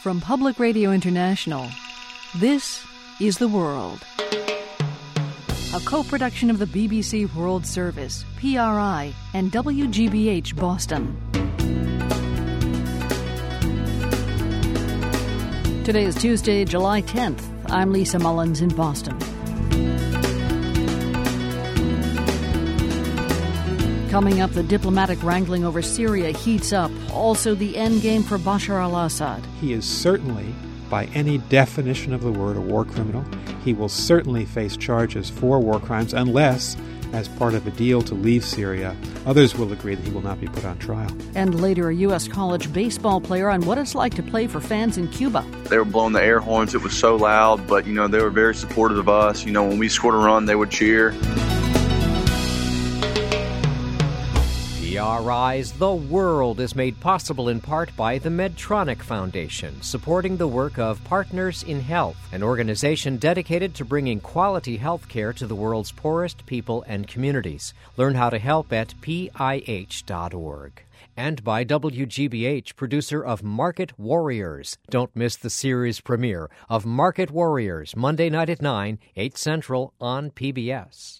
From Public Radio International, this is The World. A co production of the BBC World Service, PRI, and WGBH Boston. Today is Tuesday, July 10th. I'm Lisa Mullins in Boston. Coming up, the diplomatic wrangling over Syria heats up. Also, the end game for Bashar al Assad. He is certainly, by any definition of the word, a war criminal. He will certainly face charges for war crimes unless, as part of a deal to leave Syria, others will agree that he will not be put on trial. And later, a U.S. college baseball player on what it's like to play for fans in Cuba. They were blowing the air horns. It was so loud, but, you know, they were very supportive of us. You know, when we scored a run, they would cheer. PRI's The World is made possible in part by the Medtronic Foundation, supporting the work of Partners in Health, an organization dedicated to bringing quality health care to the world's poorest people and communities. Learn how to help at PIH.org and by WGBH, producer of Market Warriors. Don't miss the series premiere of Market Warriors, Monday night at 9, 8 Central on PBS.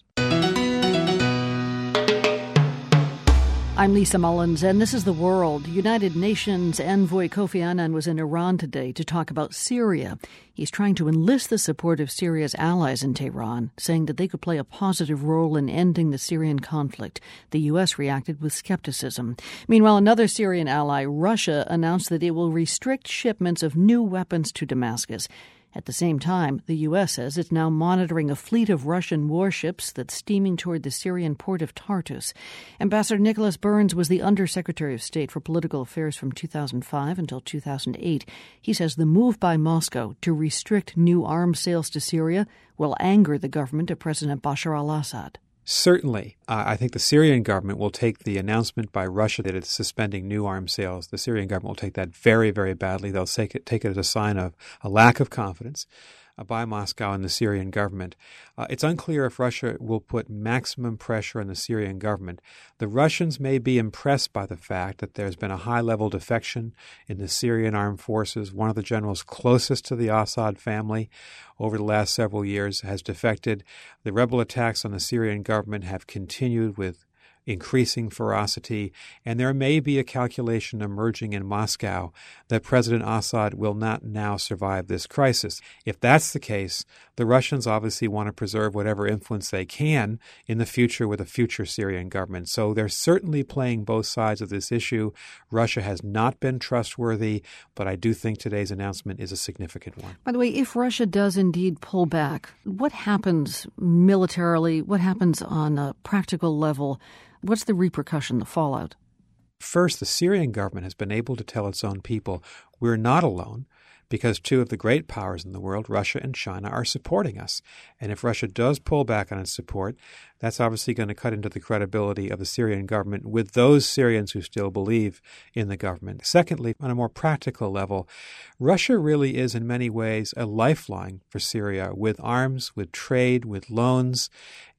I'm Lisa Mullins, and this is The World. United Nations envoy Kofi Annan was in Iran today to talk about Syria. He's trying to enlist the support of Syria's allies in Tehran, saying that they could play a positive role in ending the Syrian conflict. The U.S. reacted with skepticism. Meanwhile, another Syrian ally, Russia, announced that it will restrict shipments of new weapons to Damascus. At the same time, the U.S. says it's now monitoring a fleet of Russian warships that's steaming toward the Syrian port of Tartus. Ambassador Nicholas Burns was the Undersecretary of State for Political Affairs from 2005 until 2008. He says the move by Moscow to restrict new arms sales to Syria will anger the government of President Bashar al Assad. Certainly, uh, I think the Syrian government will take the announcement by Russia that it's suspending new arms sales. The Syrian government will take that very, very badly. They'll take it, take it as a sign of a lack of confidence by Moscow and the Syrian government. Uh, it's unclear if Russia will put maximum pressure on the Syrian government. The Russians may be impressed by the fact that there's been a high level defection in the Syrian armed forces. One of the generals closest to the Assad family over the last several years has defected. The rebel attacks on the Syrian government have continued with increasing ferocity, and there may be a calculation emerging in Moscow that President Assad will not now survive this crisis. If that's the case, the Russians obviously want to preserve whatever influence they can in the future with a future Syrian government. So they're certainly playing both sides of this issue. Russia has not been trustworthy, but I do think today's announcement is a significant one. By the way, if Russia does indeed pull back, what happens militarily? What happens on a practical level? What's the repercussion, the fallout? First, the Syrian government has been able to tell its own people, we're not alone because two of the great powers in the world, Russia and China, are supporting us. And if Russia does pull back on its support, that's obviously going to cut into the credibility of the Syrian government with those Syrians who still believe in the government. Secondly, on a more practical level, Russia really is in many ways a lifeline for Syria with arms, with trade, with loans.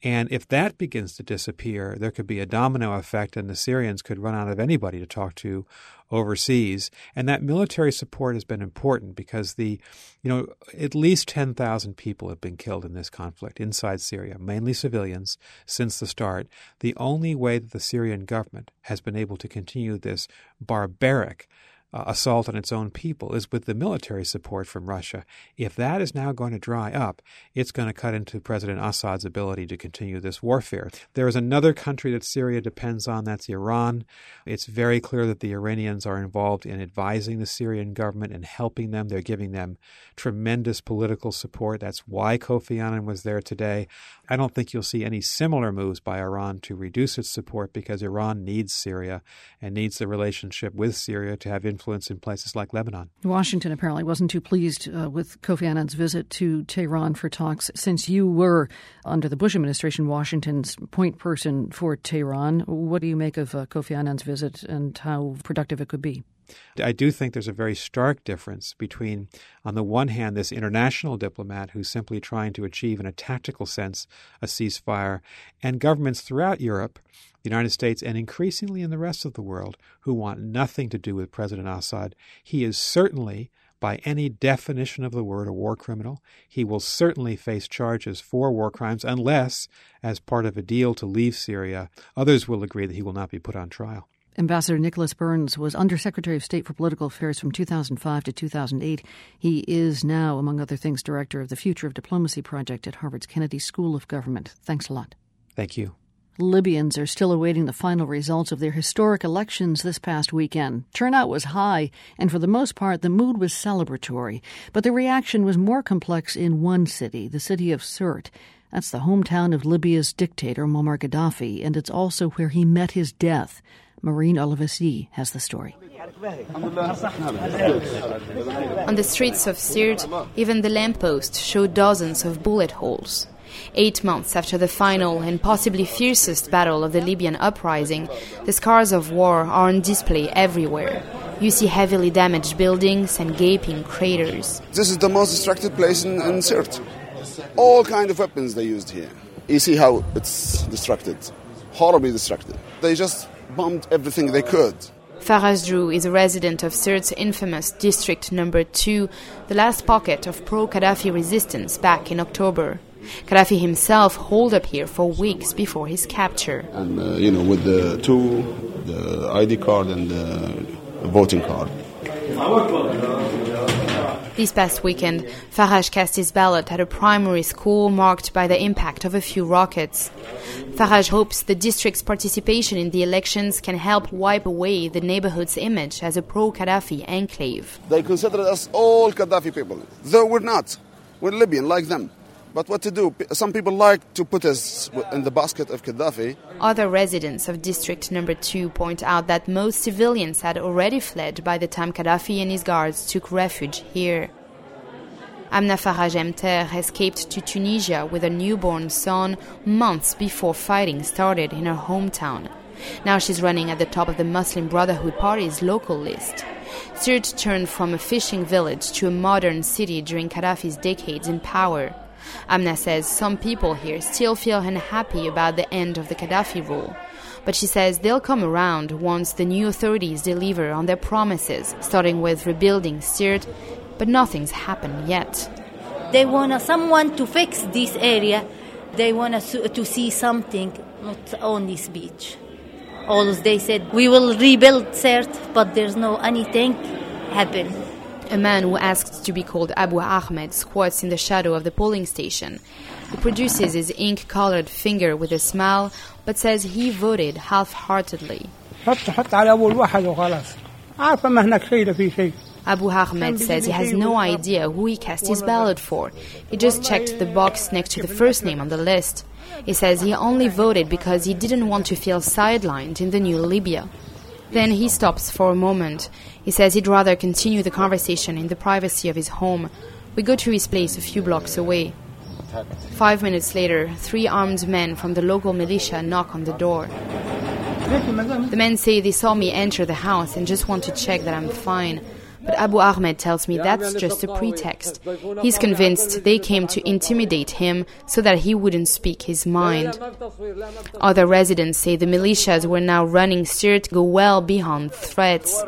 And if that begins to disappear, there could be a domino effect, and the Syrians could run out of anybody to talk to overseas. And that military support has been important because the, you know, at least 10,000 people have been killed in this conflict inside Syria, mainly civilians, since the start. The only way that the Syrian government has been able to continue this barbaric uh, assault on its own people is with the military support from Russia. If that is now going to dry up, it's going to cut into President Assad's ability to continue this warfare. There is another country that Syria depends on, that's Iran. It's very clear that the Iranians are involved in advising the Syrian government and helping them. They're giving them tremendous political support. That's why Kofi Annan was there today. I don't think you'll see any similar moves by Iran to reduce its support because Iran needs Syria and needs the relationship with Syria to have influence in places like Lebanon. Washington apparently wasn't too pleased uh, with Kofi Annan's visit to Tehran for talks. Since you were, under the Bush administration, Washington's point person for Tehran, what do you make of uh, Kofi Annan's visit and how productive it could be? I do think there's a very stark difference between, on the one hand, this international diplomat who's simply trying to achieve, in a tactical sense, a ceasefire, and governments throughout Europe, the United States, and increasingly in the rest of the world who want nothing to do with President Assad. He is certainly by any definition of the word a war criminal. He will certainly face charges for war crimes unless, as part of a deal to leave Syria, others will agree that he will not be put on trial. Ambassador Nicholas Burns was Undersecretary of State for Political Affairs from 2005 to 2008. He is now, among other things, Director of the Future of Diplomacy Project at Harvard's Kennedy School of Government. Thanks a lot. Thank you. Libyans are still awaiting the final results of their historic elections this past weekend. Turnout was high, and for the most part, the mood was celebratory. But the reaction was more complex in one city, the city of Sirte. That's the hometown of Libya's dictator, Muammar Gaddafi, and it's also where he met his death. Marine Olivesi has the story. On the streets of Sirte, even the lampposts show dozens of bullet holes. Eight months after the final and possibly fiercest battle of the Libyan uprising, the scars of war are on display everywhere. You see heavily damaged buildings and gaping craters. This is the most destructed place in, in Sirte. All kind of weapons they used here. You see how it's destructed, horribly destructed. They just bombed everything they could. Faraj Drew is a resident of Sirte's infamous District Number 2, the last pocket of pro Gaddafi resistance back in October. Gaddafi himself holed up here for weeks before his capture. And, uh, you know, with the two, the ID card and the voting card. This past weekend, Faraj cast his ballot at a primary school marked by the impact of a few rockets. Faraj hopes the district's participation in the elections can help wipe away the neighborhood's image as a pro Gaddafi enclave. They consider us all Gaddafi people, though we're not. We're Libyan, like them. But what to do? Some people like to put us in the basket of Gaddafi. Other residents of District Number 2 point out that most civilians had already fled by the time Gaddafi and his guards took refuge here. Amna Faraj Emter escaped to Tunisia with a newborn son months before fighting started in her hometown. Now she's running at the top of the Muslim Brotherhood Party's local list. Sirte turned from a fishing village to a modern city during Gaddafi's decades in power. Amna says some people here still feel unhappy about the end of the Gaddafi rule. But she says they'll come around once the new authorities deliver on their promises, starting with rebuilding Sirte, but nothing's happened yet. They want someone to fix this area. They want us to see something, not only speech. All they said, we will rebuild Sirte, but there's no anything happen. A man who asked to be called Abu Ahmed squats in the shadow of the polling station. He produces his ink colored finger with a smile, but says he voted half heartedly. Abu Ahmed says he has no idea who he cast his ballot for. He just checked the box next to the first name on the list. He says he only voted because he didn't want to feel sidelined in the new Libya. Then he stops for a moment. He says he'd rather continue the conversation in the privacy of his home. We go to his place a few blocks away. Five minutes later, three armed men from the local militia knock on the door. The men say they saw me enter the house and just want to check that I'm fine. But Abu Ahmed tells me that's just a pretext. He's convinced they came to intimidate him so that he wouldn't speak his mind. Other residents say the militias were now running Sirte go well beyond threats.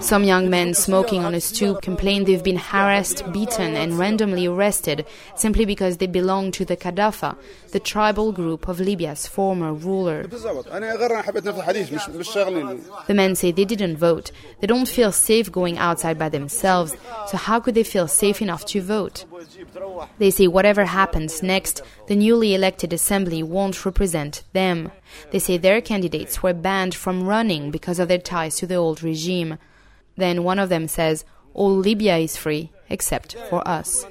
Some young men smoking on a stoop complain they've been harassed, beaten, and randomly arrested simply because they belong to the Kaddafa, the tribal group of Libya's former ruler. The men say they didn't vote. They don't feel safe going outside by themselves, so how could they feel safe enough to vote? They say whatever happens next, the newly elected assembly won't represent them. They say their candidates were banned from running because of their ties to the old regime. Then one of them says, All Libya is free, except for us.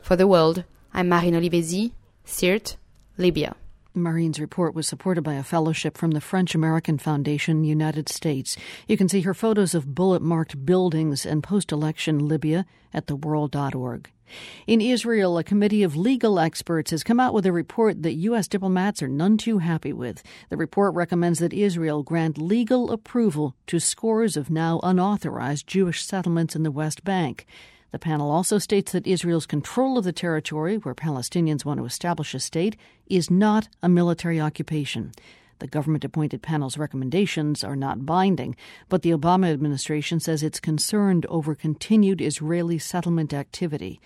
For the world, I'm Marine Olivesi, Sirte, Libya. Marine's report was supported by a fellowship from the French American Foundation, United States. You can see her photos of bullet marked buildings and post election Libya at theworld.org. In Israel, a committee of legal experts has come out with a report that U.S. diplomats are none too happy with. The report recommends that Israel grant legal approval to scores of now unauthorized Jewish settlements in the West Bank. The panel also states that Israel's control of the territory, where Palestinians want to establish a state, is not a military occupation. The government appointed panel's recommendations are not binding, but the Obama administration says it's concerned over continued Israeli settlement activity.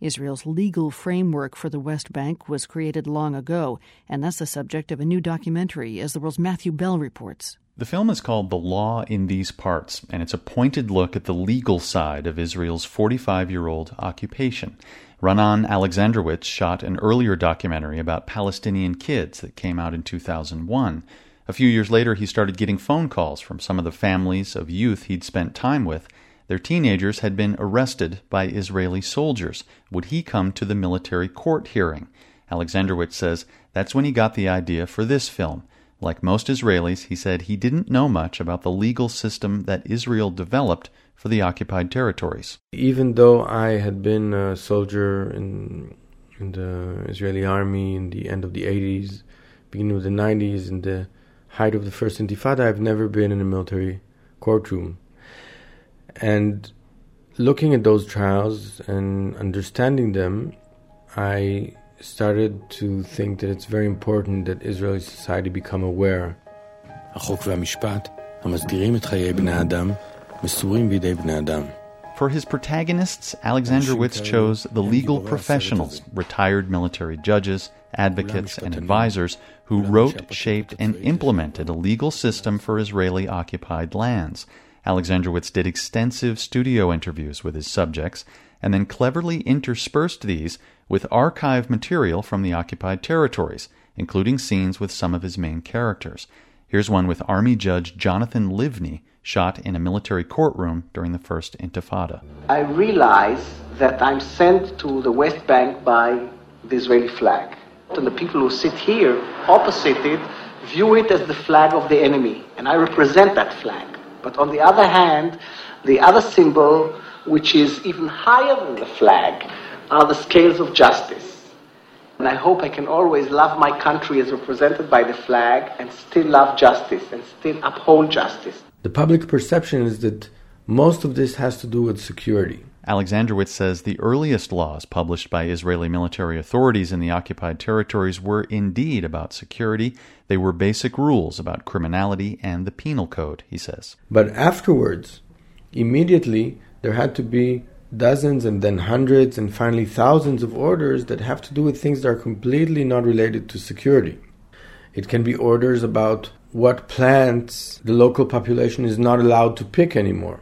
Israel's legal framework for the West Bank was created long ago, and that's the subject of a new documentary, as the world's Matthew Bell reports. The film is called The Law in These Parts, and it's a pointed look at the legal side of Israel's 45 year old occupation. Raanan Alexandrowicz shot an earlier documentary about Palestinian kids that came out in 2001. A few years later, he started getting phone calls from some of the families of youth he'd spent time with. Their teenagers had been arrested by Israeli soldiers. Would he come to the military court hearing? Alexandrowicz says that's when he got the idea for this film. Like most Israelis, he said he didn't know much about the legal system that Israel developed for the occupied territories. Even though I had been a soldier in, in the Israeli army in the end of the 80s, beginning of the 90s, in the height of the first Intifada, I've never been in a military courtroom. And looking at those trials and understanding them, I started to think that it's very important that Israeli society become aware. For his protagonists, Alexandrowicz chose the legal professionals, retired military judges, advocates, and advisors who wrote, shaped, and implemented a legal system for Israeli occupied lands. Alexandrowicz did extensive studio interviews with his subjects and then cleverly interspersed these with archive material from the occupied territories, including scenes with some of his main characters. Here's one with Army Judge Jonathan Livni, shot in a military courtroom during the First Intifada. I realize that I'm sent to the West Bank by the Israeli flag. And the people who sit here opposite it view it as the flag of the enemy, and I represent that flag. But on the other hand, the other symbol, which is even higher than the flag, are the scales of justice. And I hope I can always love my country as represented by the flag and still love justice and still uphold justice. The public perception is that most of this has to do with security. Alexandrowicz says the earliest laws published by Israeli military authorities in the occupied territories were indeed about security. They were basic rules about criminality and the penal code, he says. But afterwards, immediately, there had to be dozens and then hundreds and finally thousands of orders that have to do with things that are completely not related to security. It can be orders about what plants the local population is not allowed to pick anymore.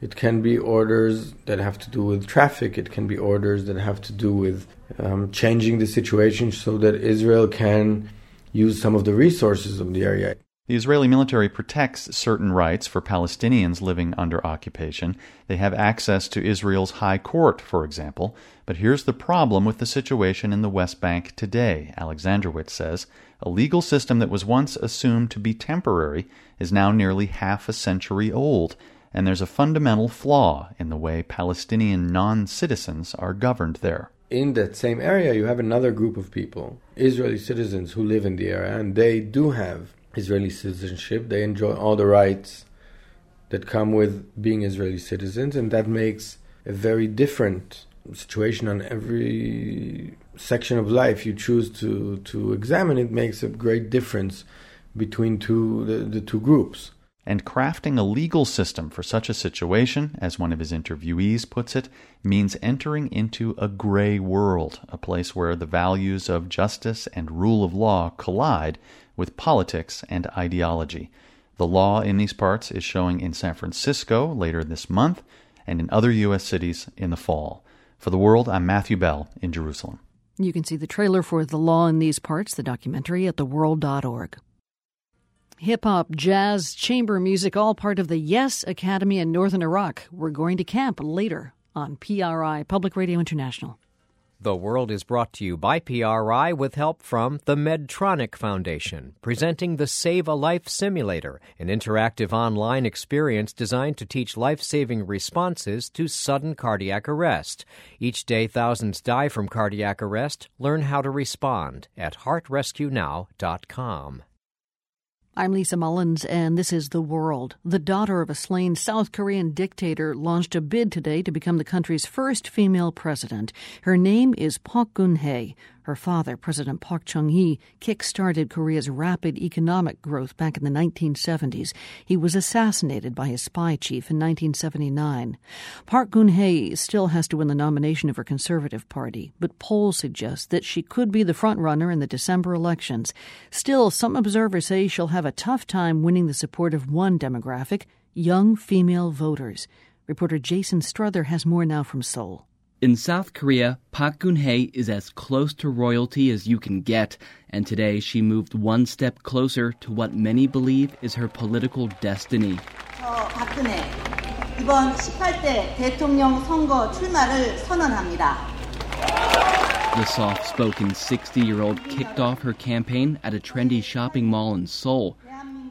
It can be orders that have to do with traffic. It can be orders that have to do with um, changing the situation so that Israel can use some of the resources of the area. The Israeli military protects certain rights for Palestinians living under occupation. They have access to Israel's high court, for example. But here's the problem with the situation in the West Bank today, Alexandrowicz says. A legal system that was once assumed to be temporary is now nearly half a century old, and there's a fundamental flaw in the way Palestinian non citizens are governed there in that same area, you have another group of people, Israeli citizens who live in the area, and they do have Israeli citizenship. They enjoy all the rights that come with being Israeli citizens, and that makes a very different situation on every section of life you choose to, to examine. It makes a great difference between two the, the two groups. And crafting a legal system for such a situation, as one of his interviewees puts it, means entering into a gray world, a place where the values of justice and rule of law collide with politics and ideology. The law in these parts is showing in San Francisco later this month and in other U.S. cities in the fall. For the world, I'm Matthew Bell in Jerusalem. You can see the trailer for The Law in These Parts, the documentary, at theworld.org. Hip hop, jazz, chamber music, all part of the Yes Academy in Northern Iraq. We're going to camp later on PRI, Public Radio International. The World is brought to you by PRI with help from the Medtronic Foundation, presenting the Save a Life Simulator, an interactive online experience designed to teach life saving responses to sudden cardiac arrest. Each day, thousands die from cardiac arrest. Learn how to respond at heartrescuenow.com. I'm Lisa Mullins, and this is The World. The daughter of a slain South Korean dictator launched a bid today to become the country's first female president. Her name is Park Geun-hye. Her father, President Park Chung hee, kick-started Korea's rapid economic growth back in the 1970s. He was assassinated by his spy chief in 1979. Park Geun-hye still has to win the nomination of her Conservative Party, but polls suggest that she could be the frontrunner in the December elections. Still, some observers say she'll have a tough time winning the support of one demographic, young female voters. Reporter Jason Strother has more now from Seoul. In South Korea, Park Geun-hye is as close to royalty as you can get, and today she moved one step closer to what many believe is her political destiny. 이번 18대 대통령 선거 출마를 선언합니다. The soft spoken 60 year old kicked off her campaign at a trendy shopping mall in Seoul.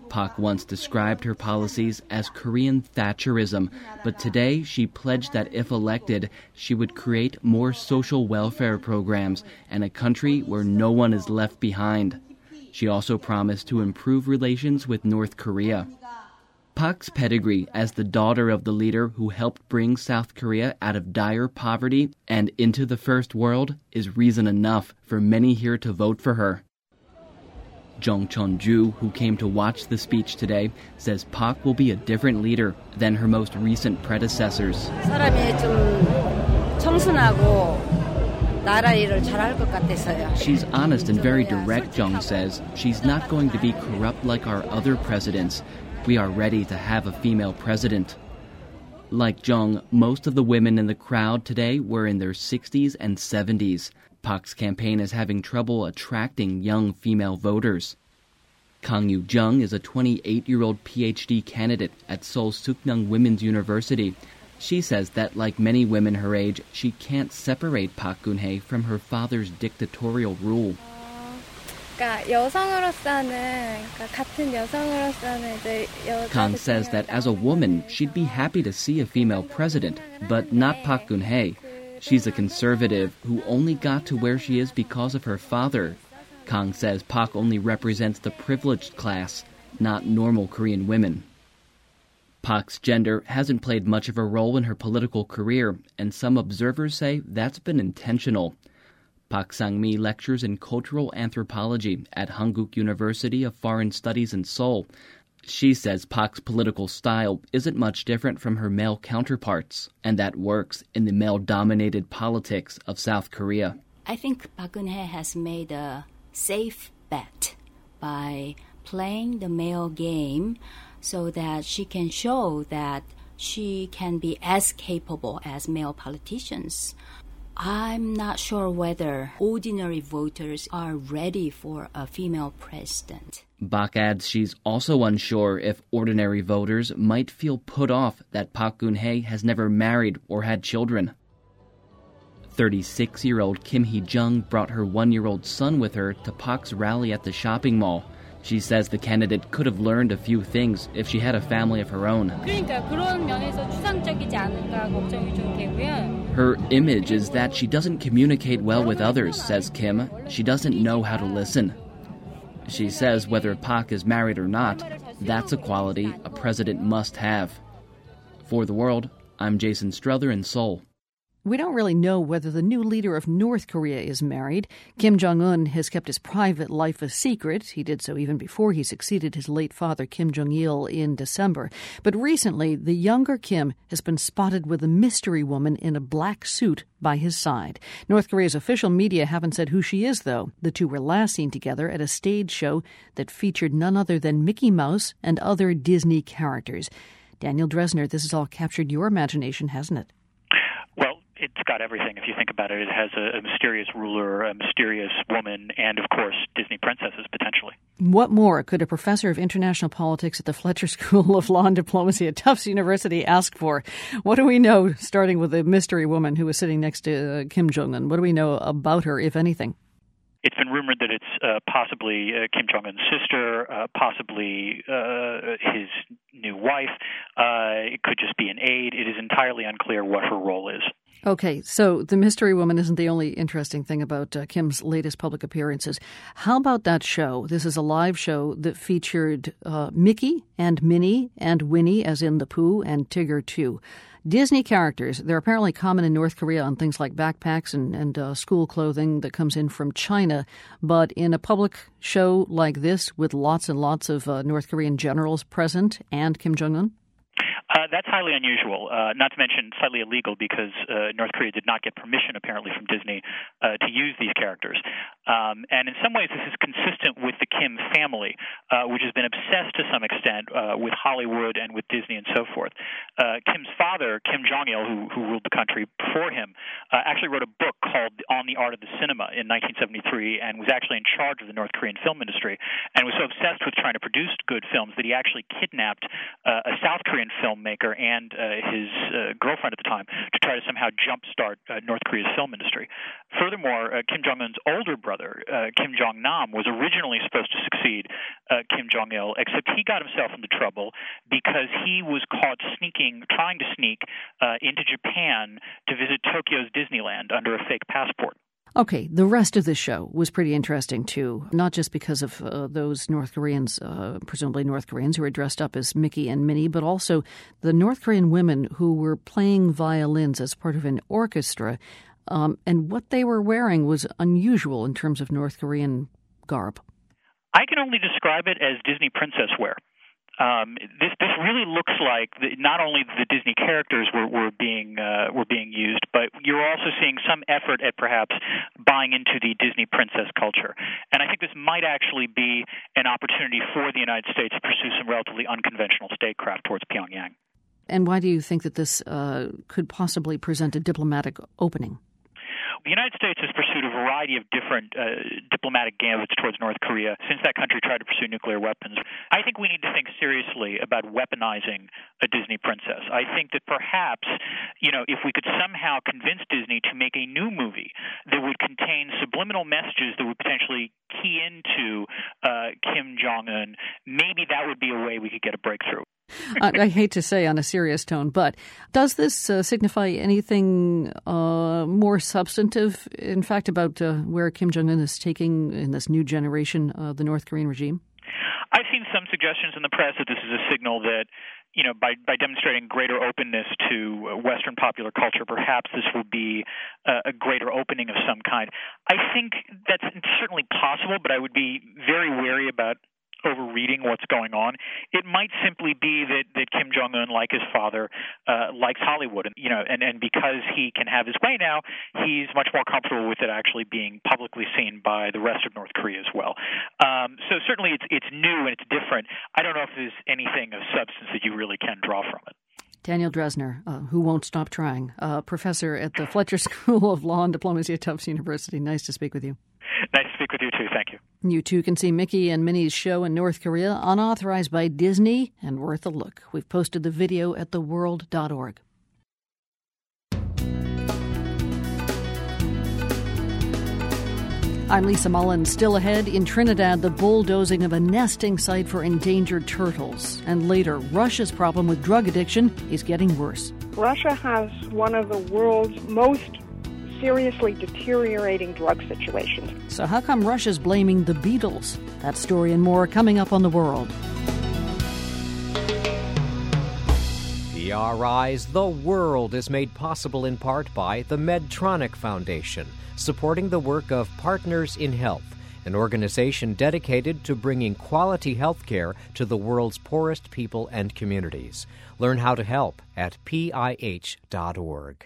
Park once described her policies as Korean Thatcherism, but today she pledged that if elected, she would create more social welfare programs and a country where no one is left behind. She also promised to improve relations with North Korea. Park's pedigree as the daughter of the leader who helped bring South Korea out of dire poverty and into the first world is reason enough for many here to vote for her. Jung Chun-ju, who came to watch the speech today, says Park will be a different leader than her most recent predecessors. She's honest and very direct, Jung says. She's not going to be corrupt like our other presidents. We are ready to have a female president. Like Jung, most of the women in the crowd today were in their 60s and 70s. Park's campaign is having trouble attracting young female voters. Kang Yu Jung is a 28 year old PhD candidate at Seoul Sookmyung Women's University. She says that, like many women her age, she can't separate Park Geun-hye from her father's dictatorial rule. Kang says that as a woman, she'd be happy to see a female president, but not Park Geun-hye. She's a conservative who only got to where she is because of her father. Kang says Park only represents the privileged class, not normal Korean women. Park's gender hasn't played much of a role in her political career, and some observers say that's been intentional. Park Sang-mi lectures in cultural anthropology at Hankuk University of Foreign Studies in Seoul. She says Park's political style isn't much different from her male counterparts, and that works in the male dominated politics of South Korea. I think Park Geun-hye has made a safe bet by playing the male game so that she can show that she can be as capable as male politicians. I'm not sure whether ordinary voters are ready for a female president. Bak adds she's also unsure if ordinary voters might feel put off that Park Geun-hye has never married or had children. 36 year old Kim Hee Jung brought her one year old son with her to Park's rally at the shopping mall. She says the candidate could have learned a few things if she had a family of her own. Her image is that she doesn't communicate well with others, says Kim. She doesn't know how to listen. She says whether Park is married or not, that's a quality a president must have. For the world, I'm Jason Strother in Seoul. We don't really know whether the new leader of North Korea is married. Kim Jong un has kept his private life a secret. He did so even before he succeeded his late father, Kim Jong il, in December. But recently, the younger Kim has been spotted with a mystery woman in a black suit by his side. North Korea's official media haven't said who she is, though. The two were last seen together at a stage show that featured none other than Mickey Mouse and other Disney characters. Daniel Drezner, this has all captured your imagination, hasn't it? It's got everything. If you think about it, it has a, a mysterious ruler, a mysterious woman, and of course Disney princesses potentially. What more could a professor of international politics at the Fletcher School of Law and Diplomacy at Tufts University ask for? What do we know, starting with the mystery woman who was sitting next to uh, Kim Jong Un? What do we know about her, if anything? It's been rumored that it's uh, possibly uh, Kim Jong Un's sister, uh, possibly uh, his new wife. Uh, it could just be an aide. It is entirely unclear what her role is. Okay, so the mystery woman isn't the only interesting thing about uh, Kim's latest public appearances. How about that show? This is a live show that featured uh, Mickey and Minnie and Winnie, as in the Pooh, and Tigger too. Disney characters, they're apparently common in North Korea on things like backpacks and, and uh, school clothing that comes in from China. But in a public show like this, with lots and lots of uh, North Korean generals present and Kim Jong un? Uh, that's highly unusual, uh, not to mention slightly illegal because uh, North Korea did not get permission, apparently, from Disney uh, to use these characters. Um, and in some ways, this is consistent with the Kim family, uh, which has been obsessed to some extent uh, with Hollywood and with Disney and so forth. Kim's father, Kim Jong il, who, who ruled the country before him, actually wrote a book called On the Art of the Cinema in 1973 and was actually in charge of the North Korean film industry and was so obsessed with trying to produce good films that he actually kidnapped a South Korean film filmmaker and uh, his uh, girlfriend at the time to try to somehow jumpstart uh, North Korea's film industry. Furthermore, Kim Jong Un's older brother, Kim Jong Nam, was originally supposed to succeed Kim Jong Il, except he got himself into trouble because he was caught sneaking, trying to sneak into Japan to visit Tokyo's Disneyland under a fake passport. Okay, the rest of the show was pretty interesting too, not just because of uh, those North Koreans, uh, presumably North Koreans, who were dressed up as Mickey and Minnie, but also the North Korean women who were playing violins as part of an orchestra. Um, and what they were wearing was unusual in terms of North Korean garb. I can only describe it as Disney princess wear um, this this really looks like the, not only the Disney characters were, were being uh, were being used, but you're also seeing some effort at perhaps buying into the Disney princess culture. And I think this might actually be an opportunity for the United States to pursue some relatively unconventional statecraft towards Pyongyang. And why do you think that this uh, could possibly present a diplomatic opening? The United States has pursued a variety of different uh, diplomatic gambits towards North Korea since that country tried to pursue nuclear weapons. I think we need to think seriously about weaponizing a Disney princess. I think that perhaps, you know, if we could somehow convince Disney to make a new movie that would contain subliminal messages that would potentially key into uh, Kim Jong Un, maybe that would be a way we could get a breakthrough. I hate to say on a serious tone, but does this uh, signify anything uh, more substantive, in fact, about uh, where Kim Jong un is taking in this new generation uh, the North Korean regime? I've seen some suggestions in the press that this is a signal that, you know, by, by demonstrating greater openness to Western popular culture, perhaps this will be a greater opening of some kind. I think that's certainly possible, but I would be very wary about overreading what's going on. It might simply be that, that Kim Jong Un, like his father, uh, likes Hollywood, and you know, and, and because he can have his way now, he's much more comfortable with it actually being publicly seen by the rest of North Korea as well. Um, so certainly, it's it's new and it's different. I don't know if there's anything of substance that you really can draw from it. Daniel Drezner, uh, who won't stop trying, uh, professor at the Fletcher School of Law and Diplomacy at Tufts University. Nice to speak with you. Nice to speak with you too. Thank you. You too can see Mickey and Minnie's show in North Korea, unauthorized by Disney and worth a look. We've posted the video at theworld.org. I'm Lisa Mullins. Still ahead in Trinidad, the bulldozing of a nesting site for endangered turtles. And later, Russia's problem with drug addiction is getting worse. Russia has one of the world's most seriously deteriorating drug situations. So, how come Russia's blaming the Beatles? That story and more coming up on the world. PRI's The World is made possible in part by the Medtronic Foundation, supporting the work of Partners in Health, an organization dedicated to bringing quality health care to the world's poorest people and communities. Learn how to help at pih.org.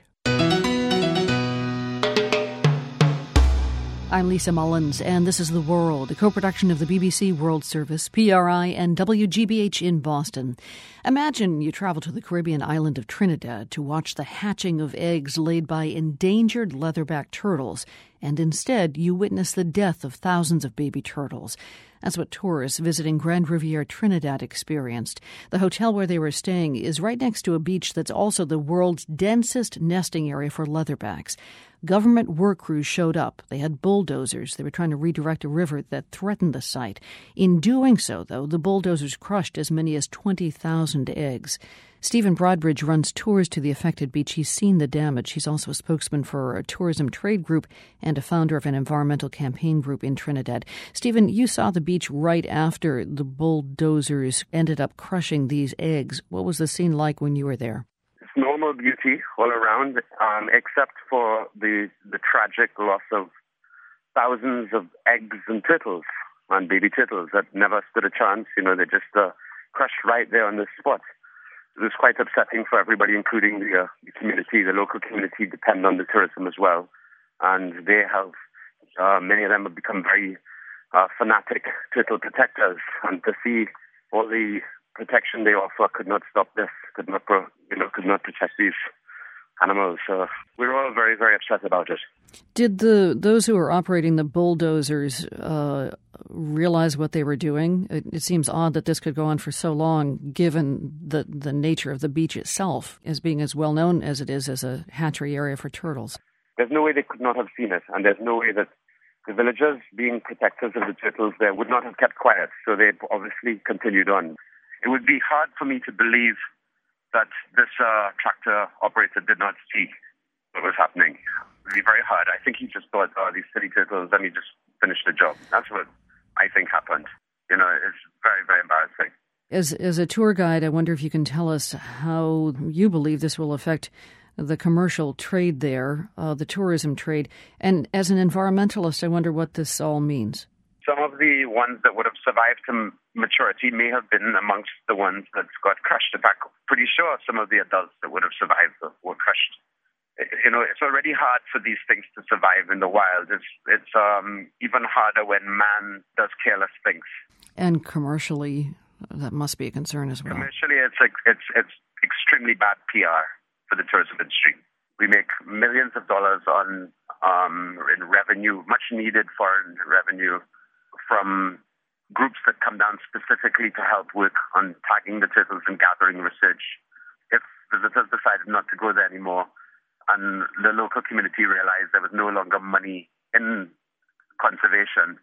I'm Lisa Mullins, and this is The World, a co production of the BBC World Service, PRI, and WGBH in Boston. Imagine you travel to the Caribbean island of Trinidad to watch the hatching of eggs laid by endangered leatherback turtles, and instead you witness the death of thousands of baby turtles. That's what tourists visiting Grande Riviere Trinidad experienced. The hotel where they were staying is right next to a beach that's also the world's densest nesting area for leatherbacks. Government work crews showed up. They had bulldozers. They were trying to redirect a river that threatened the site. In doing so, though, the bulldozers crushed as many as 20,000 eggs. Stephen Broadbridge runs tours to the affected beach. He's seen the damage. He's also a spokesman for a tourism trade group and a founder of an environmental campaign group in Trinidad. Stephen, you saw the beach right after the bulldozers ended up crushing these eggs. What was the scene like when you were there? It's normal beauty all around, um, except for the the tragic loss of thousands of eggs and turtles and baby turtles that never stood a chance. You know, they just uh, crushed right there on the spot. It was quite upsetting for everybody, including the, uh, the community. The local community depend on the tourism as well, and they have uh, many of them have become very uh, fanatic turtle protectors, and to see all the protection they offer could not stop this, could not, pro- you know, could not protect these animals. So we're all very, very upset about it. Did the those who were operating the bulldozers uh, realize what they were doing? It, it, seems odd that this could go on for so long, given the the nature of the beach itself as being as well known as it is as a hatchery area for turtles. There's no way they could not have seen it, and there's no way that the villagers, being protectors of the turtles there, would not have kept quiet. So they obviously continued on. It would be hard for me to believe that this uh, tractor operator did not see what was happening. It would be very hard. I think he just thought, oh, these silly turtles, let me just finish the job. That's what I think happened. You know, it's very, very embarrassing. As, as a tour guide, I wonder if you can tell us how you believe this will affect the commercial trade there, uh, the tourism trade. And as an environmentalist, I wonder what this all means. Some of the ones that would have survived to maturity may have been amongst the ones that got crushed. In fact, pretty sure some of the adults that would have survived were crushed. You know, it's already hard for these things to survive in the wild. It's it's um, even harder when man does careless things. And commercially, that must be a concern as well. Commercially, it's it's it's extremely bad PR for the tourism industry. We make millions of dollars on um, in revenue, much needed foreign revenue from groups that come down specifically to help work on tagging the turtles and gathering research. If visitors decided not to go there anymore and the local community realized there was no longer money in conservation,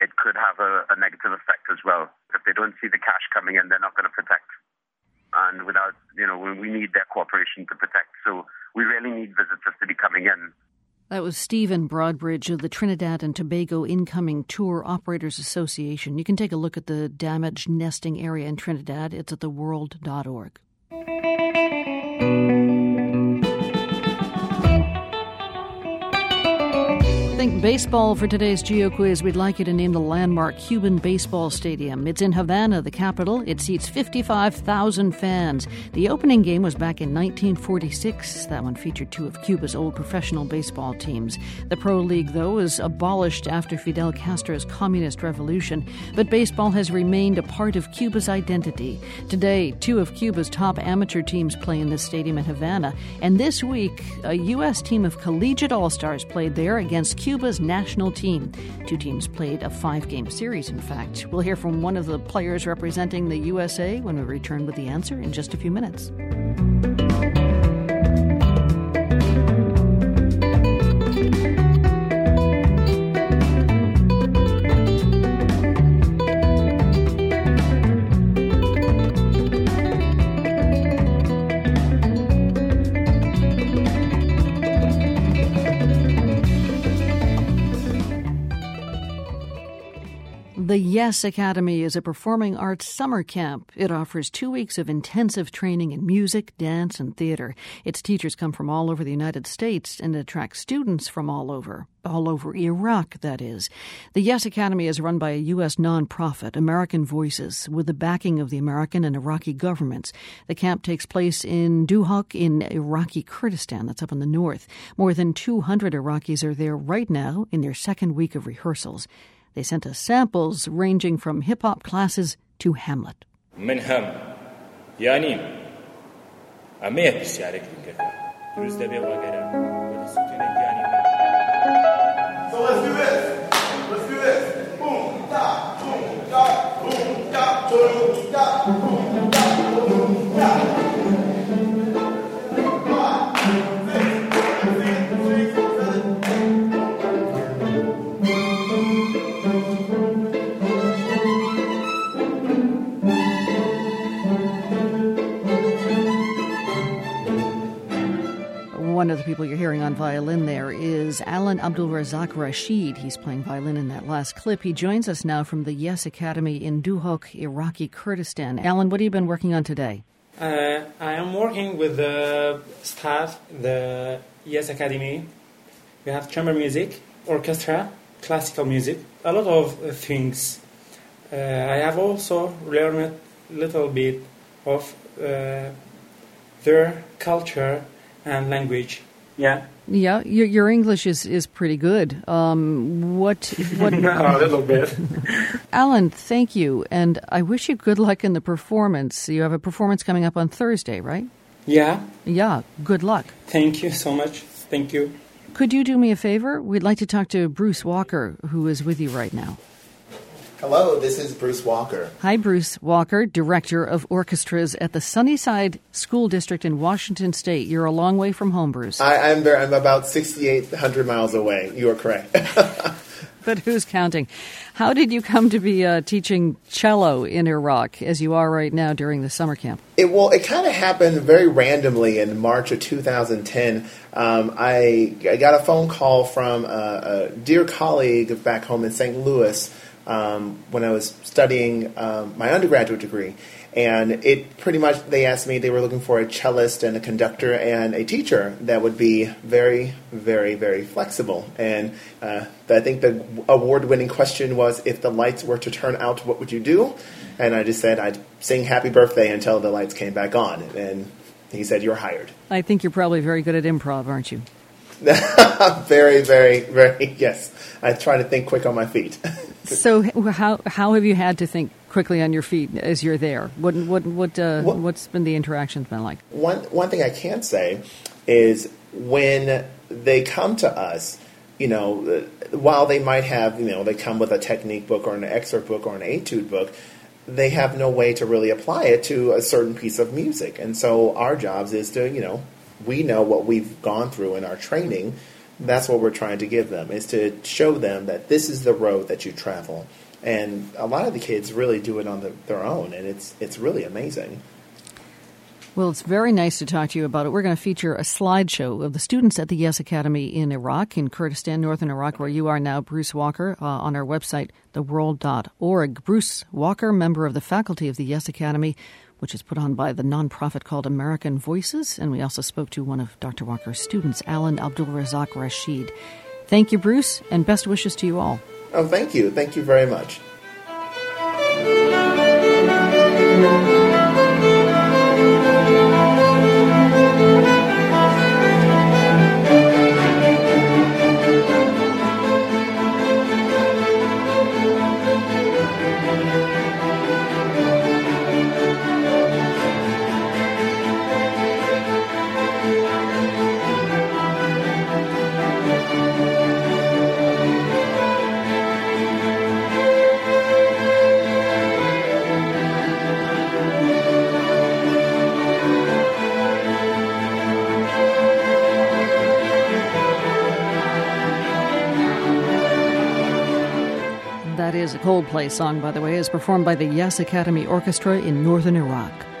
it could have a, a negative effect as well. If they don't see the cash coming in, they're not going to protect. And without, you know, we need their cooperation to protect. So we really need visitors to be coming in that was Stephen Broadbridge of the Trinidad and Tobago Incoming Tour Operators Association. You can take a look at the damaged nesting area in Trinidad. It's at theworld.org. think baseball for today's Geo Quiz. We'd like you to name the landmark Cuban Baseball Stadium. It's in Havana, the capital. It seats 55,000 fans. The opening game was back in 1946. That one featured two of Cuba's old professional baseball teams. The Pro League, though, was abolished after Fidel Castro's communist revolution, but baseball has remained a part of Cuba's identity. Today, two of Cuba's top amateur teams play in this stadium in Havana, and this week, a U.S. team of collegiate all stars played there against Cuba. Cuba's national team. Two teams played a five game series, in fact. We'll hear from one of the players representing the USA when we return with the answer in just a few minutes. The Yes Academy is a performing arts summer camp. It offers two weeks of intensive training in music, dance, and theater. Its teachers come from all over the United States and attract students from all over. All over Iraq, that is. The Yes Academy is run by a U.S. nonprofit, American Voices, with the backing of the American and Iraqi governments. The camp takes place in Duhok in Iraqi Kurdistan, that's up in the north. More than 200 Iraqis are there right now in their second week of rehearsals. They sent us samples ranging from hip hop classes to Hamlet. So let's do this. Let's do this. Boom, da, boom, da, boom, da, boom, da, boom, one of the people you're hearing on violin there is Alan Abdulrazak Rashid. He's playing violin in that last clip. He joins us now from the Yes Academy in Duhok, Iraqi Kurdistan. Alan, what have you been working on today? Uh, I am working with the staff, the Yes Academy. We have chamber music, orchestra, classical music, a lot of things. Uh, I have also learned a little bit of uh, their culture and language. Yeah. Yeah, your, your English is, is pretty good. Um, what what? a little bit. Alan, thank you, and I wish you good luck in the performance. You have a performance coming up on Thursday, right? Yeah. Yeah. Good luck. Thank you so much. Thank you. Could you do me a favor? We'd like to talk to Bruce Walker, who is with you right now. Hello, this is Bruce Walker. Hi, Bruce Walker, Director of Orchestras at the Sunnyside School District in Washington State. You're a long way from home, Bruce. I, am there. I'm about 6,800 miles away. You are correct. but who's counting? How did you come to be uh, teaching cello in Iraq, as you are right now during the summer camp? It well, it kind of happened very randomly in March of 2010. Um, I, I got a phone call from a, a dear colleague back home in St. Louis um, when I was studying um, my undergraduate degree. And it pretty much, they asked me, they were looking for a cellist and a conductor and a teacher that would be very, very, very flexible. And uh, I think the award winning question was if the lights were to turn out, what would you do? And I just said I'd sing happy birthday until the lights came back on. And he said, You're hired. I think you're probably very good at improv, aren't you? very, very, very, yes. I try to think quick on my feet. so, how how have you had to think quickly on your feet as you're there? What what what uh, well, what's been the interactions been like? One one thing I can say is when they come to us, you know, while they might have, you know, they come with a technique book or an excerpt book or an etude book, they have no way to really apply it to a certain piece of music. And so our jobs is to, you know, we know what we've gone through in our training that's what we're trying to give them is to show them that this is the road that you travel and a lot of the kids really do it on the, their own and it's it's really amazing well, it's very nice to talk to you about it. We're going to feature a slideshow of the students at the Yes Academy in Iraq, in Kurdistan, northern Iraq, where you are now, Bruce Walker, uh, on our website, theworld.org. Bruce Walker, member of the faculty of the Yes Academy, which is put on by the nonprofit called American Voices. And we also spoke to one of Dr. Walker's students, Alan Abdulrazak Rashid. Thank you, Bruce, and best wishes to you all. Oh, thank you. Thank you very much. A Coldplay song, by the way, is performed by the Yes Academy Orchestra in northern Iraq.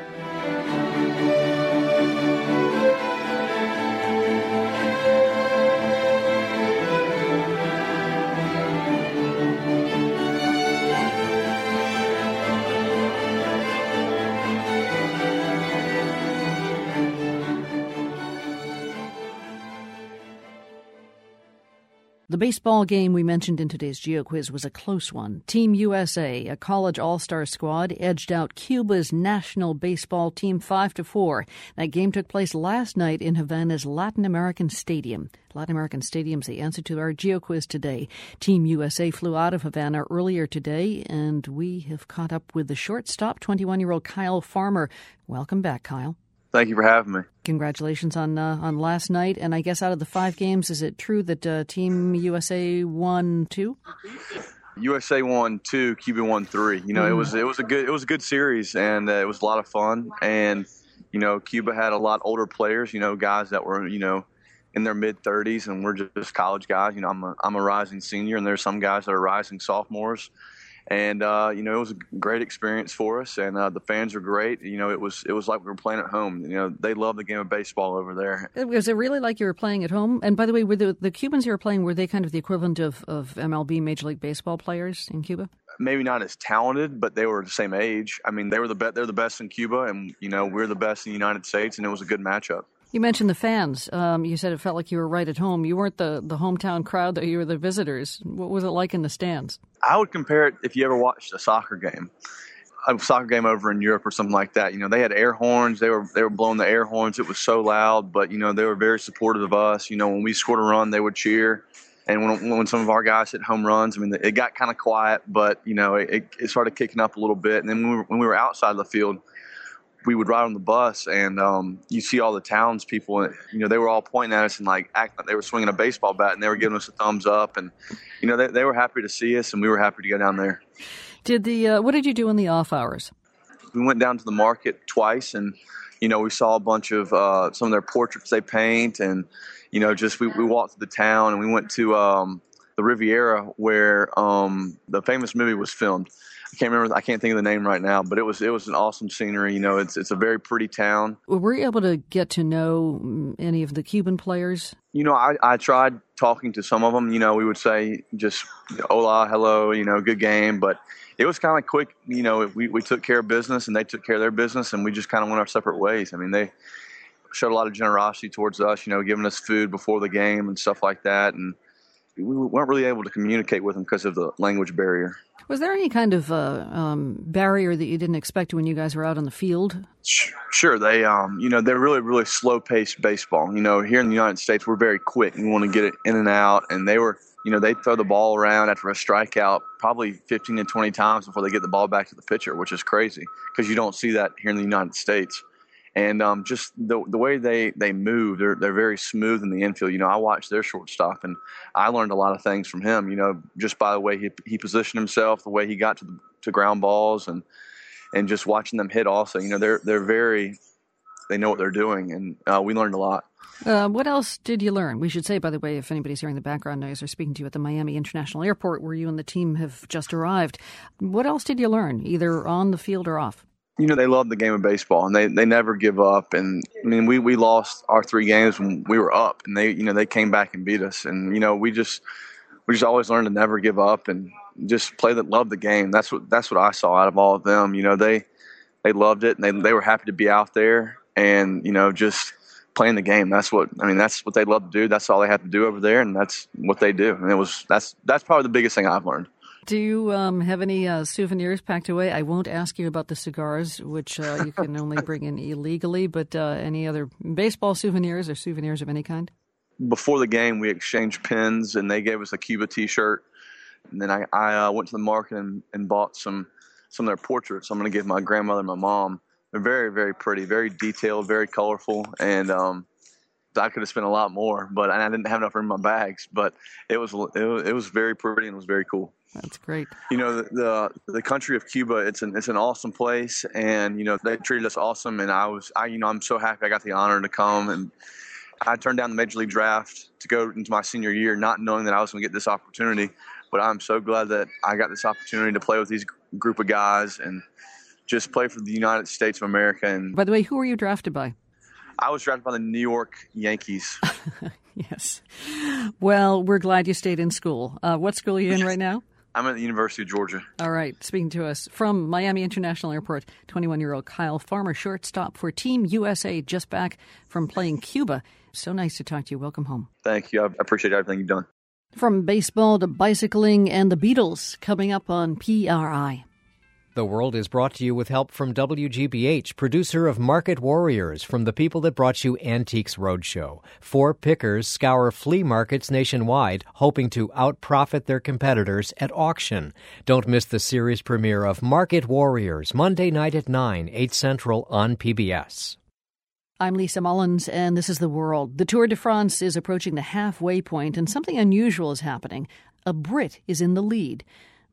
Baseball game we mentioned in today's Geo Quiz was a close one. Team USA, a college all-star squad, edged out Cuba's national baseball team 5 to 4. That game took place last night in Havana's Latin American Stadium. Latin American Stadium's the answer to our Geo Quiz today. Team USA flew out of Havana earlier today, and we have caught up with the shortstop, 21-year-old Kyle Farmer. Welcome back, Kyle. Thank you for having me. Congratulations on uh, on last night. And I guess out of the five games, is it true that uh, Team USA won two? USA won two, Cuba won three. You know, mm. it was it was a good it was a good series, and uh, it was a lot of fun. And you know, Cuba had a lot older players. You know, guys that were you know in their mid 30s, and we're just college guys. You know, I'm a I'm a rising senior, and there's some guys that are rising sophomores. And uh, you know it was a great experience for us, and uh, the fans are great. You know, it was it was like we were playing at home. You know, they love the game of baseball over there. Was it really like you were playing at home? And by the way, were the the Cubans you were playing were they kind of the equivalent of of MLB Major League Baseball players in Cuba? Maybe not as talented, but they were the same age. I mean, they were the be- they're the best in Cuba, and you know we're the best in the United States, and it was a good matchup. You mentioned the fans. Um, you said it felt like you were right at home. You weren't the, the hometown crowd, though. You were the visitors. What was it like in the stands? I would compare it if you ever watched a soccer game, a soccer game over in Europe or something like that. You know, they had air horns. They were they were blowing the air horns. It was so loud, but you know they were very supportive of us. You know, when we scored a run, they would cheer. And when, when some of our guys hit home runs, I mean, it got kind of quiet, but you know, it, it started kicking up a little bit. And then when we were, when we were outside the field, we would ride on the bus and um, you see all the townspeople and you know they were all pointing at us and like acting like they were swinging a baseball bat and they were giving us a thumbs up and you know they, they were happy to see us and we were happy to go down there. Did the uh, what did you do in the off hours? We went down to the market twice and you know we saw a bunch of uh, some of their portraits they paint and you know just we, we walked through the town and we went to um, the riviera where um, the famous movie was filmed can't remember. I can't think of the name right now, but it was it was an awesome scenery. You know, it's it's a very pretty town. Were you able to get to know mm, any of the Cuban players? You know, I, I tried talking to some of them. You know, we would say just hola, hello, you know, good game, but it was kind of quick. You know, we we took care of business and they took care of their business, and we just kind of went our separate ways. I mean, they showed a lot of generosity towards us. You know, giving us food before the game and stuff like that, and we weren't really able to communicate with them because of the language barrier. Was there any kind of uh, um, barrier that you didn't expect when you guys were out on the field? Sure, they um, you know they're really really slow paced baseball. You know, here in the United States we're very quick we want to get it in and out, and they were you know they throw the ball around after a strikeout probably 15 to 20 times before they get the ball back to the pitcher, which is crazy because you don't see that here in the United States and um, just the the way they they move, they're they're very smooth in the infield. You know, I watched their shortstop, and I learned a lot of things from him. You know, just by the way he he positioned himself, the way he got to the, to ground balls, and and just watching them hit. Also, you know, they're they're very they know what they're doing, and uh, we learned a lot. Uh, what else did you learn? We should say, by the way, if anybody's hearing the background noise, they're speaking to you at the Miami International Airport, where you and the team have just arrived. What else did you learn, either on the field or off? You know they love the game of baseball and they, they never give up and i mean we, we lost our three games when we were up and they you know they came back and beat us and you know we just we just always learned to never give up and just play that love the game. That's what that's what i saw out of all of them you know they they loved it and they, they were happy to be out there and you know just playing the game. That's what i mean that's what they love to do. That's all they have to do over there and that's what they do and it was that's that's probably the biggest thing i've learned do you um, have any uh, souvenirs packed away? I won't ask you about the cigars, which uh, you can only bring in illegally, but uh, any other baseball souvenirs or souvenirs of any kind? Before the game, we exchanged pins, and they gave us a Cuba T-shirt. And then I, I uh, went to the market and, and bought some some of their portraits. I'm going to give my grandmother and my mom. They're very, very pretty, very detailed, very colorful, and um, I could have spent a lot more, but I didn't have enough room in my bags. But it was it was, it was very pretty and it was very cool. That's great. You know, the, the, the country of Cuba, it's an it's an awesome place, and you know they treated us awesome, and I was I you know I'm so happy I got the honor to come, and I turned down the major league draft to go into my senior year, not knowing that I was going to get this opportunity, but I'm so glad that I got this opportunity to play with these group of guys and just play for the United States of America. And by the way, who were you drafted by? I was drafted by the New York Yankees. yes. Well, we're glad you stayed in school. Uh, what school are you in right now? I'm at the University of Georgia. All right. Speaking to us from Miami International Airport, 21 year old Kyle Farmer, shortstop for Team USA, just back from playing Cuba. So nice to talk to you. Welcome home. Thank you. I appreciate everything you've done. From baseball to bicycling and the Beatles coming up on PRI. The World is brought to you with help from WGBH, producer of Market Warriors, from the people that brought you Antiques Roadshow. Four pickers scour flea markets nationwide, hoping to outprofit their competitors at auction. Don't miss the series premiere of Market Warriors, Monday night at 9, 8 Central on PBS. I'm Lisa Mullins, and this is The World. The Tour de France is approaching the halfway point, and something unusual is happening. A Brit is in the lead.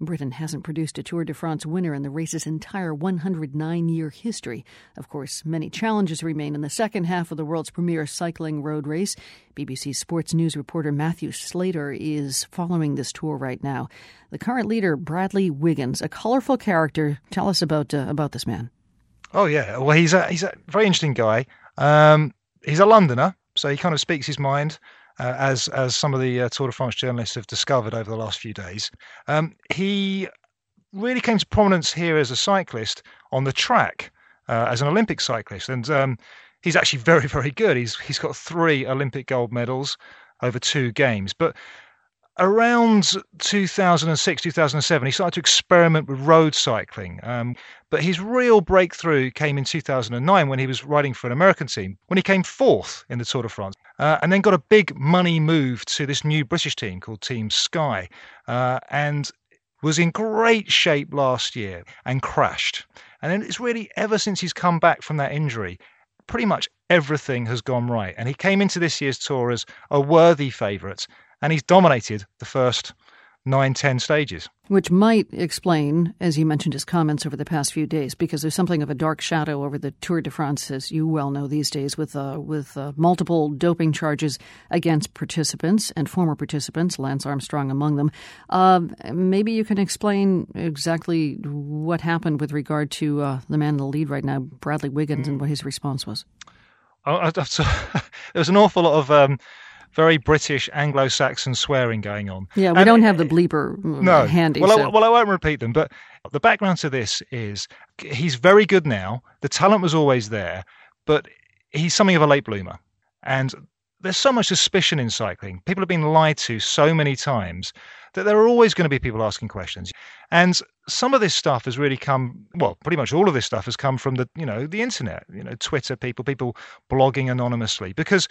Britain hasn't produced a Tour de France winner in the race's entire 109 year history. Of course, many challenges remain in the second half of the world's premier cycling road race. BBC Sports News reporter Matthew Slater is following this tour right now. The current leader, Bradley Wiggins, a colorful character. Tell us about uh, about this man. Oh yeah, well he's a he's a very interesting guy. Um, he's a Londoner, so he kind of speaks his mind uh, as as some of the uh, Tour de France journalists have discovered over the last few days. Um, he really came to prominence here as a cyclist on the track uh, as an Olympic cyclist, and um, he's actually very very good. He's he's got three Olympic gold medals over two games, but around 2006, 2007, he started to experiment with road cycling. Um, but his real breakthrough came in 2009 when he was riding for an American team, when he came fourth in the Tour de France, uh, and then got a big money move to this new British team called Team Sky, uh, and was in great shape last year and crashed. And it's really ever since he's come back from that injury, pretty much everything has gone right. And he came into this year's tour as a worthy favourite and he's dominated the first nine, ten stages. Which might explain, as you mentioned, his comments over the past few days, because there's something of a dark shadow over the Tour de France, as you well know these days, with uh, with uh, multiple doping charges against participants and former participants, Lance Armstrong among them. Uh, maybe you can explain exactly what happened with regard to uh, the man in the lead right now, Bradley Wiggins, mm. and what his response was. Oh, there was an awful lot of. Um, very British Anglo-Saxon swearing going on. Yeah, we and don't have the bleeper mm, no. handy. Well, so. I, well, I won't repeat them, but the background to this is he's very good now. The talent was always there, but he's something of a late bloomer. And there's so much suspicion in cycling. People have been lied to so many times that there are always going to be people asking questions. And some of this stuff has really come, well, pretty much all of this stuff has come from the, you know, the internet, you know, Twitter people, people blogging anonymously because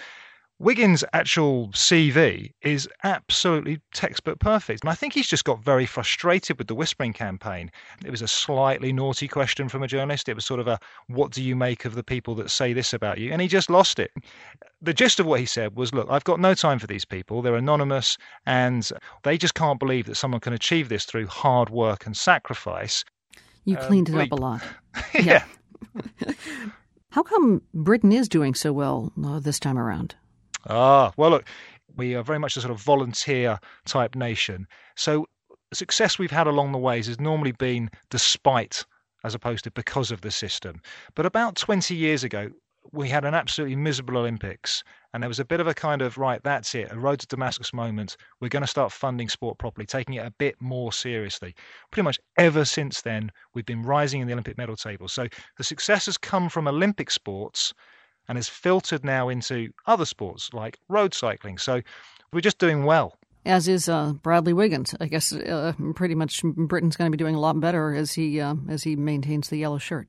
Wiggins' actual CV is absolutely textbook perfect. And I think he's just got very frustrated with the whispering campaign. It was a slightly naughty question from a journalist. It was sort of a, what do you make of the people that say this about you? And he just lost it. The gist of what he said was, look, I've got no time for these people. They're anonymous and they just can't believe that someone can achieve this through hard work and sacrifice. You um, cleaned it up a lot. yeah. How come Britain is doing so well uh, this time around? Ah, well, look, we are very much a sort of volunteer type nation. So success we've had along the ways has normally been despite as opposed to because of the system. But about 20 years ago, we had an absolutely miserable Olympics, and there was a bit of a kind of right, that's it, a road to Damascus moment. We're going to start funding sport properly, taking it a bit more seriously. Pretty much ever since then, we've been rising in the Olympic medal table. So the success has come from Olympic sports and is filtered now into other sports like road cycling. So we're just doing well. As is uh, Bradley Wiggins. I guess uh, pretty much Britain's going to be doing a lot better as he uh, as he maintains the yellow shirt.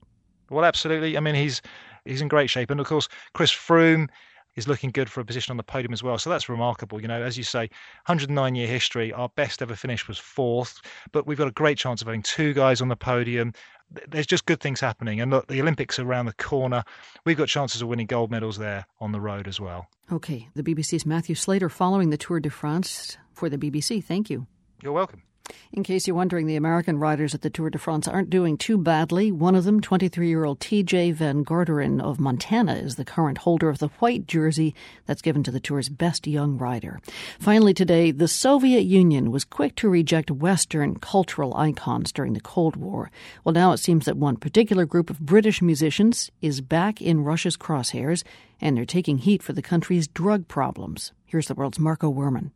Well, absolutely. I mean, he's he's in great shape, and of course, Chris Froome is looking good for a position on the podium as well. So that's remarkable. You know, as you say, 109 year history. Our best ever finish was fourth, but we've got a great chance of having two guys on the podium there's just good things happening. And look, the Olympics are around the corner. We've got chances of winning gold medals there on the road as well. Okay. The BBC's Matthew Slater following the Tour de France for the BBC. Thank you. You're welcome. In case you're wondering, the American riders at the Tour de France aren't doing too badly. One of them, 23 year old Tejay Van Garderen of Montana, is the current holder of the white jersey that's given to the Tour's best young rider. Finally, today, the Soviet Union was quick to reject Western cultural icons during the Cold War. Well, now it seems that one particular group of British musicians is back in Russia's crosshairs, and they're taking heat for the country's drug problems. Here's the world's Marco Werman.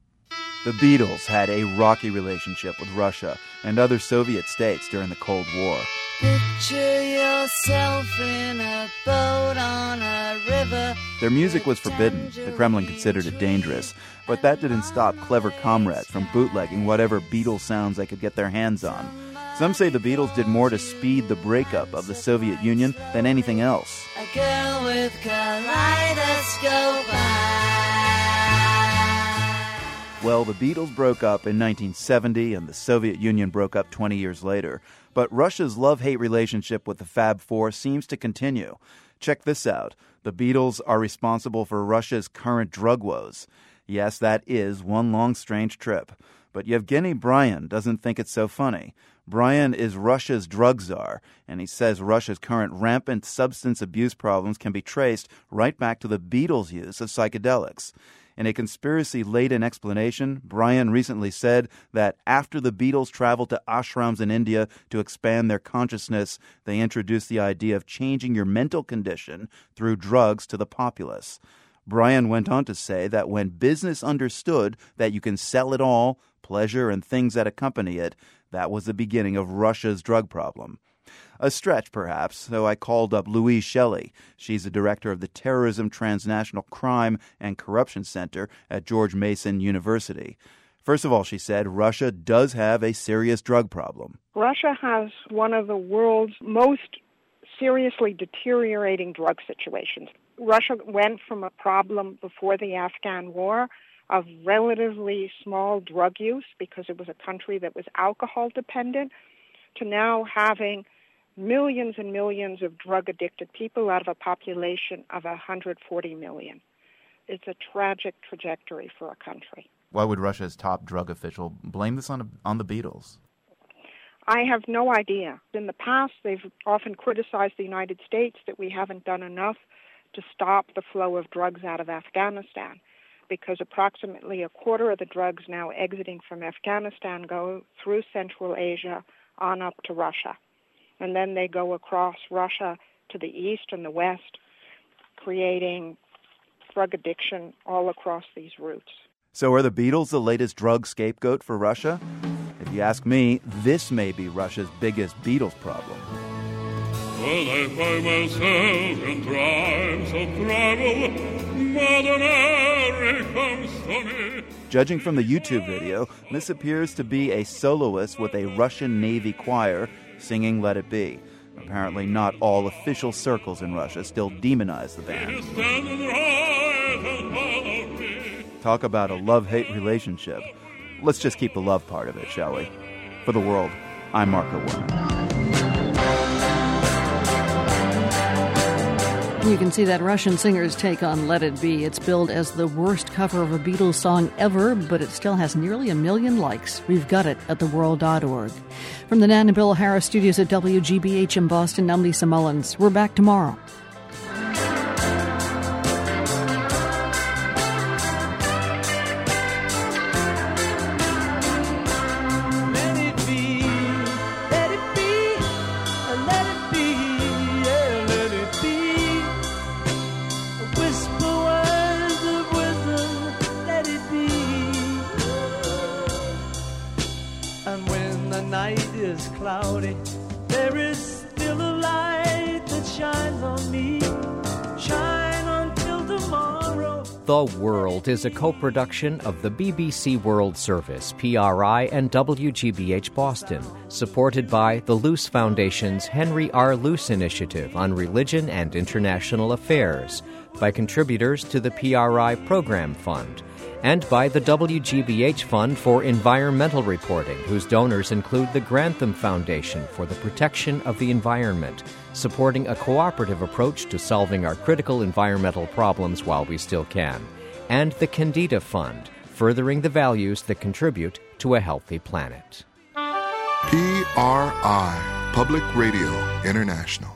The Beatles had a rocky relationship with Russia and other Soviet states during the Cold War. Picture yourself in a boat on a river. Their music was forbidden. The Kremlin considered it dangerous. But that didn't stop clever comrades from bootlegging whatever Beatles sounds they could get their hands on. Some say the Beatles did more to speed the breakup of the Soviet Union than anything else. A girl with kaleidoscope well, the Beatles broke up in 1970 and the Soviet Union broke up 20 years later. But Russia's love hate relationship with the Fab Four seems to continue. Check this out the Beatles are responsible for Russia's current drug woes. Yes, that is one long, strange trip. But Yevgeny Bryun doesn't think it's so funny. Bryan is Russia's drug czar, and he says Russia's current rampant substance abuse problems can be traced right back to the Beatles' use of psychedelics. In a conspiracy laden explanation, Bryun recently said that after the Beatles traveled to ashrams in India to expand their consciousness, they introduced the idea of changing your mental condition through drugs to the populace. Bryun went on to say that when business understood that you can sell it all, pleasure and things that accompany it, that was the beginning of Russia's drug problem. A stretch, perhaps, so I called up Louise Shelley. She's the director of the Terrorism, Transnational Crime, and Corruption Center at George Mason University. First of all, she said Russia does have a serious drug problem. Russia has one of the world's most seriously deteriorating drug situations. Russia went from a problem before the Afghan war of relatively small drug use because it was a country that was alcohol dependent to now having millions and millions of drug addicted people out of a population of 140 million. It's a tragic trajectory for a country. Why would Russia's top drug official blame this on, on the Beatles? I have no idea. In the past, they've often criticized the United States that we haven't done enough to stop the flow of drugs out of Afghanistan because approximately a quarter of the drugs now exiting from Afghanistan go through Central Asia on up to Russia. And then they go across Russia to the east and the west, creating drug addiction all across these routes. So, are the Beatles the latest drug scapegoat for Russia? If you ask me, this may be Russia's biggest Beatles problem. Well, I find myself in times of trouble. Mother Mary comes to me. Judging from the YouTube video, this appears to be a soloist with a Russian Navy choir singing Let It Be. Apparently, not all official circles in Russia still demonize the band. Talk about a love hate relationship. Let's just keep the love part of it, shall we? For the world, I'm Marco Werman. You can see that Russian singer's take on Let It Be. It's billed as the worst cover of a Beatles song ever, but it still has nearly a million likes. We've got it at theworld.org. From the Nan and Bill Harris studios at WGBH in Boston, I'm Lisa Mullins. We're back tomorrow. Is a co production of the BBC World Service, PRI, and WGBH Boston, supported by the Luce Foundation's Henry R. Luce Initiative on Religion and International Affairs, by contributors to the PRI Program Fund and by the WGBH Fund for Environmental Reporting, whose donors include the Grantham Foundation for the Protection of the Environment, supporting a cooperative approach to solving our critical environmental problems while we still can, and the Kendeda Fund, furthering the values that contribute to a healthy planet. PRI, Public Radio International.